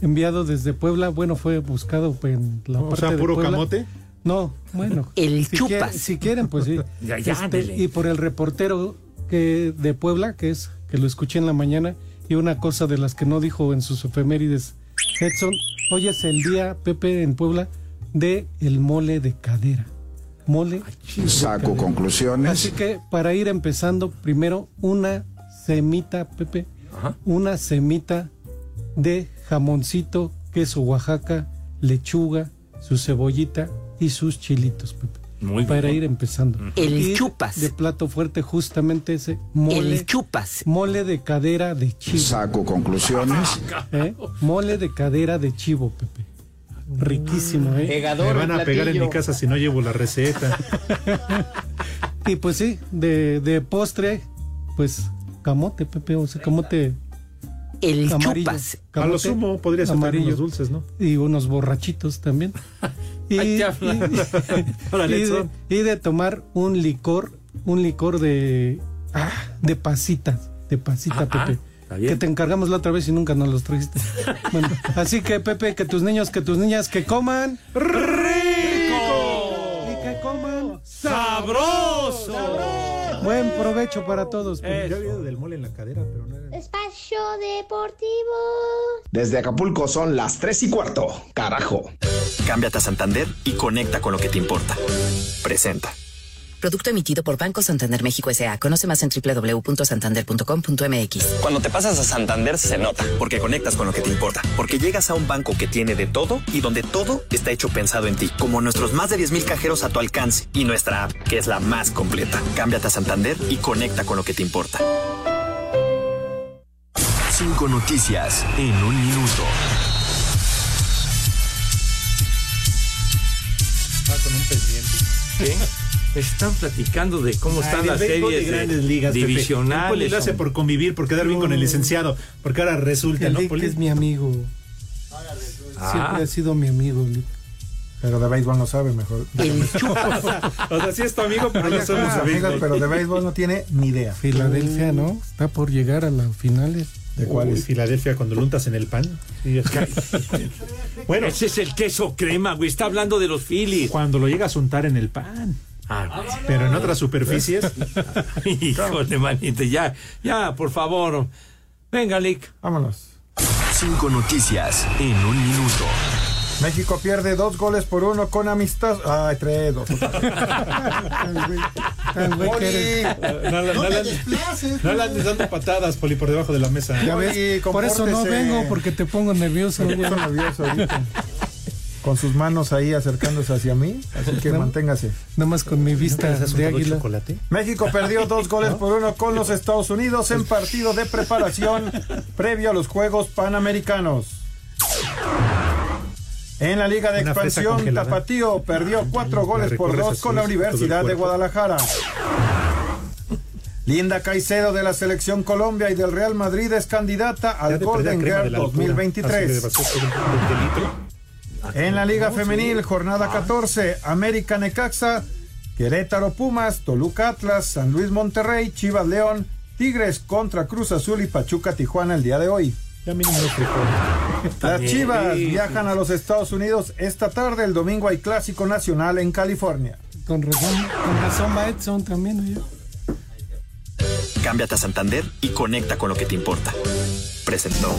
enviado desde Puebla. Bueno, fue buscado en la O parte sea, de puro Puebla. camote. No, bueno. El si chupas. quieren- si quieren, pues sí. (laughs) Ya, ya, Este, y por el reportero que de Puebla, que es que lo escuché en la mañana, y una cosa de las que no dijo en sus efemérides Edson, hoy es el día, Pepe, en Puebla, de el mole de cadera. Mole. de Saco cadera. conclusiones. Así que para ir empezando, primero una semita, Pepe, una semita de jamoncito, queso Oaxaca, lechuga, su cebollita y sus chilitos, Pepe. Muy para bien. ir empezando. El Y chupas. De plato fuerte, justamente ese mole. El chupas. Mole de cadera de chivo. Saco conclusiones. (laughs) ¿eh? Mole de cadera de chivo, Pepe. Riquísimo, ¿eh? Pegador. Me van a pegar en mi casa si no llevo la receta. (laughs) Y pues sí, de, de postre, pues camote, Pepe, o sea, camote El amarillo. chupas. A lo sumo podría ser amarillo. unos dulces, ¿no? Y unos borrachitos también. (laughs) Y, Ay, y- (laughs) de, Nelson. y de tomar un licor, un licor de, ah, de pasitas, de pasita, Ah, ah, Pepe. que te encargamos la otra vez y nunca nos los trajiste. (laughs) Bueno, así que, Pepe, que tus niños, que tus niñas, que coman. Buen provecho para todos. Pepe. Yo había del mole en la cadera, pero no era. Espacio Deportivo. Desde Acapulco son las 3 y cuarto. Carajo. Cámbiate a Santander y conecta con lo que te importa. Presenta. Producto emitido por Banco Santander México S.A. Conoce más en www.santander.com.mx. Cuando te pasas a Santander se nota, porque conectas con lo que te importa, porque llegas a un banco que tiene de todo y donde todo está hecho pensado en ti, como nuestros más de 10.000 cajeros a tu alcance y nuestra app, que es la más completa. Cámbiate a Santander y conecta con lo que te importa. Cinco noticias en un minuto. Ah, con un pendiente. ¿Qué? Están platicando de cómo están Ay, las series de grandes ligas, Pepe. El divisionales. lo hace por convivir, por quedar bien con el licenciado. Porque ahora resulta, El ¿no, Poli? es mi amigo. Ah. Siempre ha sido mi amigo. Pero de béisbol no sabe mejor. (laughs) El chupas. O sea, sí es tu amigo, pero no somos amigos. pero de béisbol no tiene ni idea. Filadelfia, ¿no? Está por llegar a las finales. ¿De cuál Uy, es? Filadelfia cuando lo untas en el pan. Sí, es que- (laughs) bueno, Ese es el queso crema, güey. Está hablando de los Phillies. cuando lo llegas a untar en el pan. Ah, Pero en otras superficies. (laughs) híjole, manito. Ya, ya, por favor. Venga, Lick. Vámonos. Cinco noticias en un minuto. México pierde dos goles por uno con amistad. Ay, tres, dos. Eres. No, le- no le andes dando patadas, Poli, por debajo de la mesa. Ya ves, Oye, por eso no vengo, porque te pongo nervioso. Nervioso ahorita. Con sus manos ahí acercándose hacia mí. Así que No. manténgase. Nada más con mi ¿Nunca vista de águila. chocolate? México perdió (laughs) dos goles por uno con los Estados Unidos en partido de preparación previo a los Juegos Panamericanos. En la Liga de Una Expansión. Tapatío perdió cuatro goles por dos con la Universidad de. Guadalajara. Linda Caicedo de la Selección Colombia y del Real Madrid es candidata al Golden Girl la altura. Así que 2023. En la Liga Femenil, jornada 14, América Necaxa, Querétaro Pumas, Toluca Atlas, San Luis Monterrey, Chivas León, Tigres contra Cruz Azul y Pachuca Tijuana el día de hoy. Ya. (laughs) Las. Chivas viajan a los Estados Unidos esta tarde, el domingo hay clásico nacional en California. Con razón, con razón va Edson también. Cámbiate a Santander y conecta con lo que te importa. Presentó.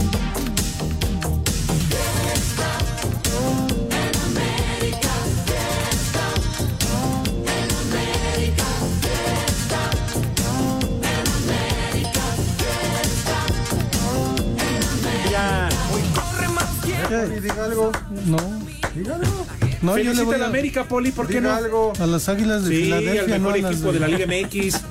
Poli, diga algo. No. Diga algo. No, yo le Felicita voy a la América, Poli, ¿por qué no? algo. a las águilas de Sí, al Filadelfia, no mejor equipo de la Liga MX.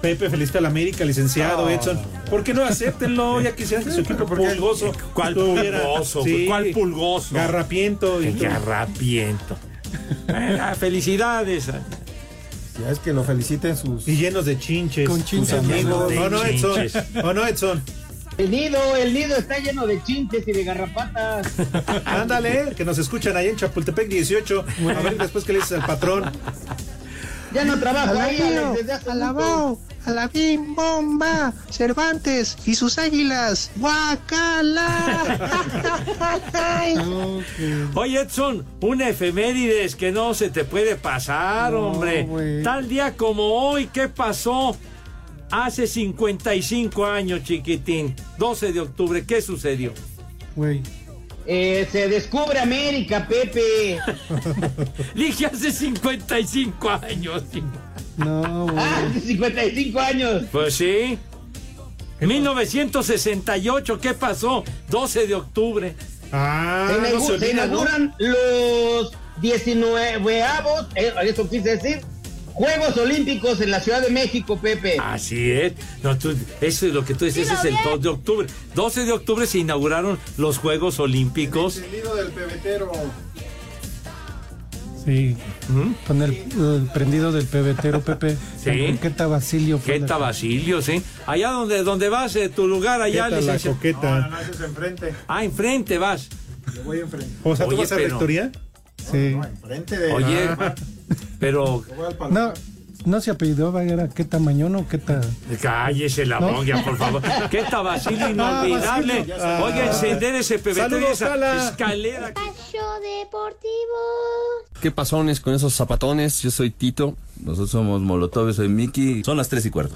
Pepe, felicita a la América, licenciado Edson. ¿Por qué no acéptenlo? Ya quisieran que su equipo pulgoso. ¿Cuál pulgoso? Sí, ¿Cuál pulgoso? Garrapiento. y. Garrapiento. Felicidades. Ya es que lo feliciten sus. Y llenos de chinches. Con sus chinches. amigos. De ¿O no, Edson? ¿O no, Edson? El nido, el nido está lleno de chinches y de garrapatas. (laughs) Ándale, que nos escuchan ahí en Chapultepec 18. A ver después que le dices al patrón. Ya no trabajo ahí, Alex, desde hace alabao, alabim, bomba, Cervantes y sus águilas, guacala. (laughs) Oye, Edson, una efemérides que no se te puede pasar, No, hombre. Tal día como hoy, ¿qué pasó? Hace 55 años, chiquitín. 12 de octubre, ¿qué sucedió? Güey. Eh, se descubre América, Pepe. (laughs) Dije hace 55 años. chico. No, güey. Ah, hace 55 años. Pues sí. 1968, ¿qué pasó? 12 de octubre. Ah, se, no inaugu- se se ¿no? inauguran los 19 avos, eh, eso quise decir, Juegos Olímpicos en la Ciudad de México, Pepe. Así es. No, tú- eso es lo que tú dices, es el 2 de octubre. 12 de octubre se inauguraron los Juegos Olímpicos. El nido del pebetero. Sí. ¿Mm? Con el, el prendido del pebetero, Pepe. (laughs) Sí. Queta Basilio. fue Queta la- Basilio, sí. Allá donde, donde vas, eh, tu lugar, allá, ¿Qué tal la coqueta? No, no, ese es enfrente. Ah, enfrente vas. Yo voy enfrente. O sea, ¿tú Oye, vas a pero- rectoría? Sí. No, enfrente de. Oye, Ah, pero. No, no se apellidó, era Queta Mañón o Queta. cállese la No. monja, por favor. Basilio (laughs) inolvidable. Basilio, ya sabes. Oiga, encender ese pebetero y esa Tala. escalera. Espacio Deportivo. ¿Qué pasones con esos zapatones? Yo soy Tito. Nosotros somos Molotov, soy Miki. Son las tres y cuarto.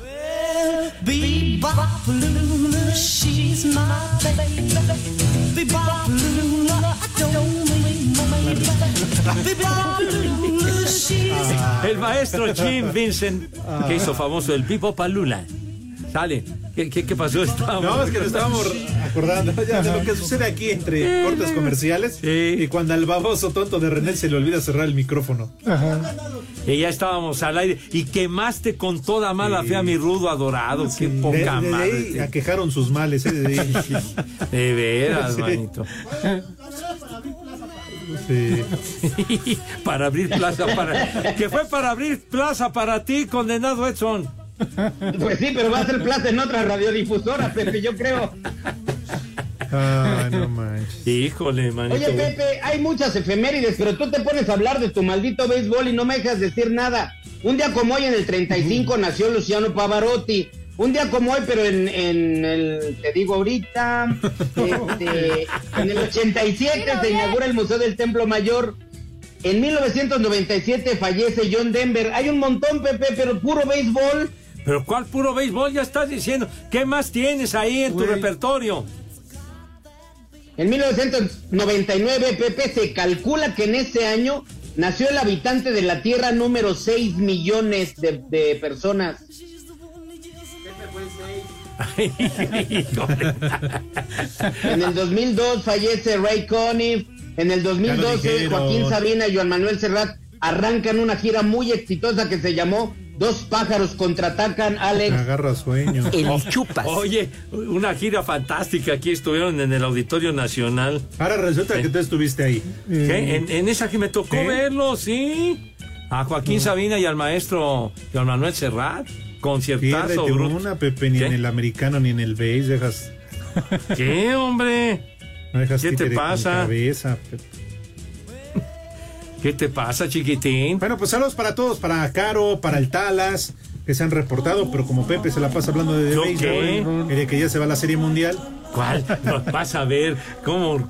(laughs) El maestro Jim Vincent, que hizo famoso el Pipo Palula. Sale. ¿Qué, qué, qué pasó? Estábamos- No, es que nos estábamos acordando ya de lo que sucede aquí entre cortes comerciales Sí. y cuando al baboso tonto de René se le olvida cerrar el micrófono. Ajá. Y ya estábamos al aire. Y quemaste con toda mala fe a mi rudo adorado. Qué De, poca de madre. ahí aquejaron sus males, ¿eh? De. (laughs) De veras, Sí. manito. Sí. para abrir plaza para. Que fue para abrir plaza para ti, condenado Edson. Pues sí, pero va a ser plata en otra radiodifusora, Pepe, yo creo. Ah, no manches. Híjole, manito. Oye, Pepe, hay muchas efemérides, pero tú te pones a hablar de tu maldito béisbol y no me dejas decir nada. Un día como hoy, en el 35, nació Luciano Pavarotti. Un día como hoy, pero en, en el, te digo ahorita, (laughs) este, en el 87 se inaugura el Museo del Templo Mayor. En 1997 fallece John Denver. Hay un montón, Pepe, pero puro béisbol. Pero ¿cuál puro béisbol? Ya estás diciendo. ¿Qué más tienes ahí en tu repertorio? En 1999, Pepe, se calcula que en ese año nació el habitante de la Tierra número 6 millones de, de personas. En el 2002 fallece Ray Conniff. En el Ya lo 2012 dijeron. Joaquín Sabina y Joan Manuel Serrat arrancan una gira muy exitosa que se llamó Dos pájaros contraatacan, Me Alex. agarra sueño. chupas. Oye, una gira fantástica. Aquí estuvieron en el Auditorio Nacional. Ahora resulta que tú estuviste ahí. ¿Qué? En, en esa que me tocó ¿Sí? verlo, sí. A Joaquín Sabina y al maestro Juan Manuel Serrat. Conciertazo, bruto. una, Pepe, ni ¿Qué? en el americano ni en el base dejas, ¿Qué, hombre? no dejas ¿Qué te pasa? cabeza, Pepe. ¿Qué te pasa, chiquitín? Bueno, pues saludos para todos, para Caro, para el Talas, que se han reportado, pero como Pepe se la pasa hablando de ¿Yo béisbol, de que ya se va a la Serie Mundial. ¿Cuál? Vas a ver, ¿cómo?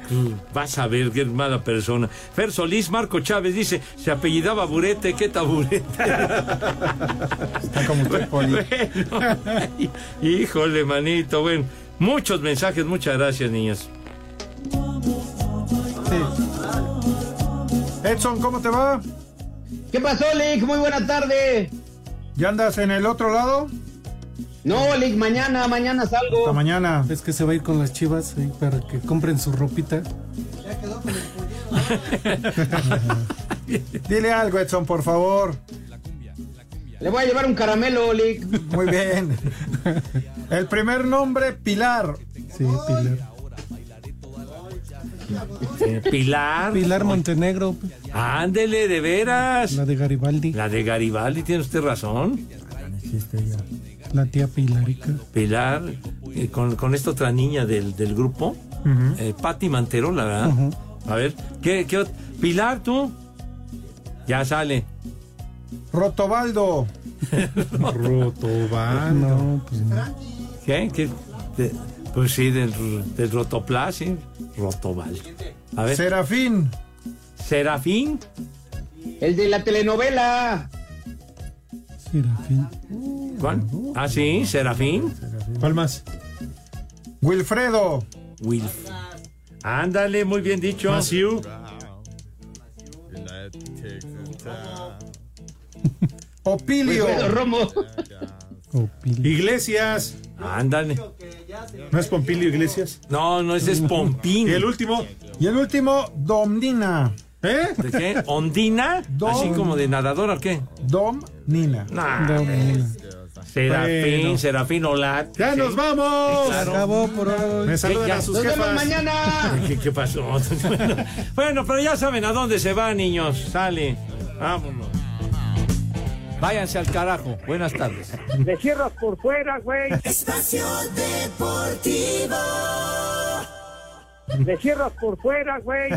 Vas a ver qué mala persona. Fer Solís, Marco Chávez dice, se apellidaba Burete, ¿qué taburete? Está como usted, Poli. (laughs) Bueno, ay, híjole, manito, bueno. Muchos mensajes, muchas gracias, niños. Edson, ¿cómo te va? ¿Qué pasó, Lick? Muy buena tarde. ¿Ya andas en el otro lado? No, Lick, mañana, mañana salgo. Hasta mañana. Es que se va a ir con las chivas ahí para que compren su ropita. (laughs) Dile algo, Edson, por favor. Le voy a llevar un caramelo, Lick. Muy bien. El primer nombre, Pilar. Sí, Pilar. Eh, Pilar. Pilar Montenegro, Ándele, de veras. la de Garibaldi. La de Garibaldi, tiene usted razón. La tía Pilarica. Pilar, eh, con, con esta otra niña del, del grupo, eh, Patti Manterola, ¿verdad? A ver, ¿qué, qué Pilar, tú? Ya sale. Rotobaldo. (laughs) Rotobaldo. No, pues no. ¿Qué? ¿Qué? De- pues sí, del, del Rotoplas, sí. Rotobal. A ver. Serafín. Serafín. El de la telenovela. Serafín. ¿Cuál? Ah, sí, Serafín. ¿Cuál más? Wilfredo. Wilf. Ándale, muy bien dicho. Maciú. (laughs) Opilio. Romo. Iglesias. Ándale. ¿No es Pompilio Iglesias? No, no, ese es Pompín. ¿Y el último? Y el último, Domnina. ¿Eh? ¿De qué? ¿Ondina? Dom- ¿Así como de nadadora o qué? Domnina. Nah, Domina. Serafín, Bueno. Serafín Olat. ¡Ya Sí. nos vamos! Claro. Acabó por hoy. Me saludan Ya- a sus Nos vemos mañana. (laughs) ¿Qué, qué pasó? (laughs) bueno, pero ya saben a dónde se van, niños. Sale. Vámonos. Váyanse al carajo. Buenas tardes. Le cierras por fuera, güey. Espacio Deportivo. Le cierras por fuera, güey.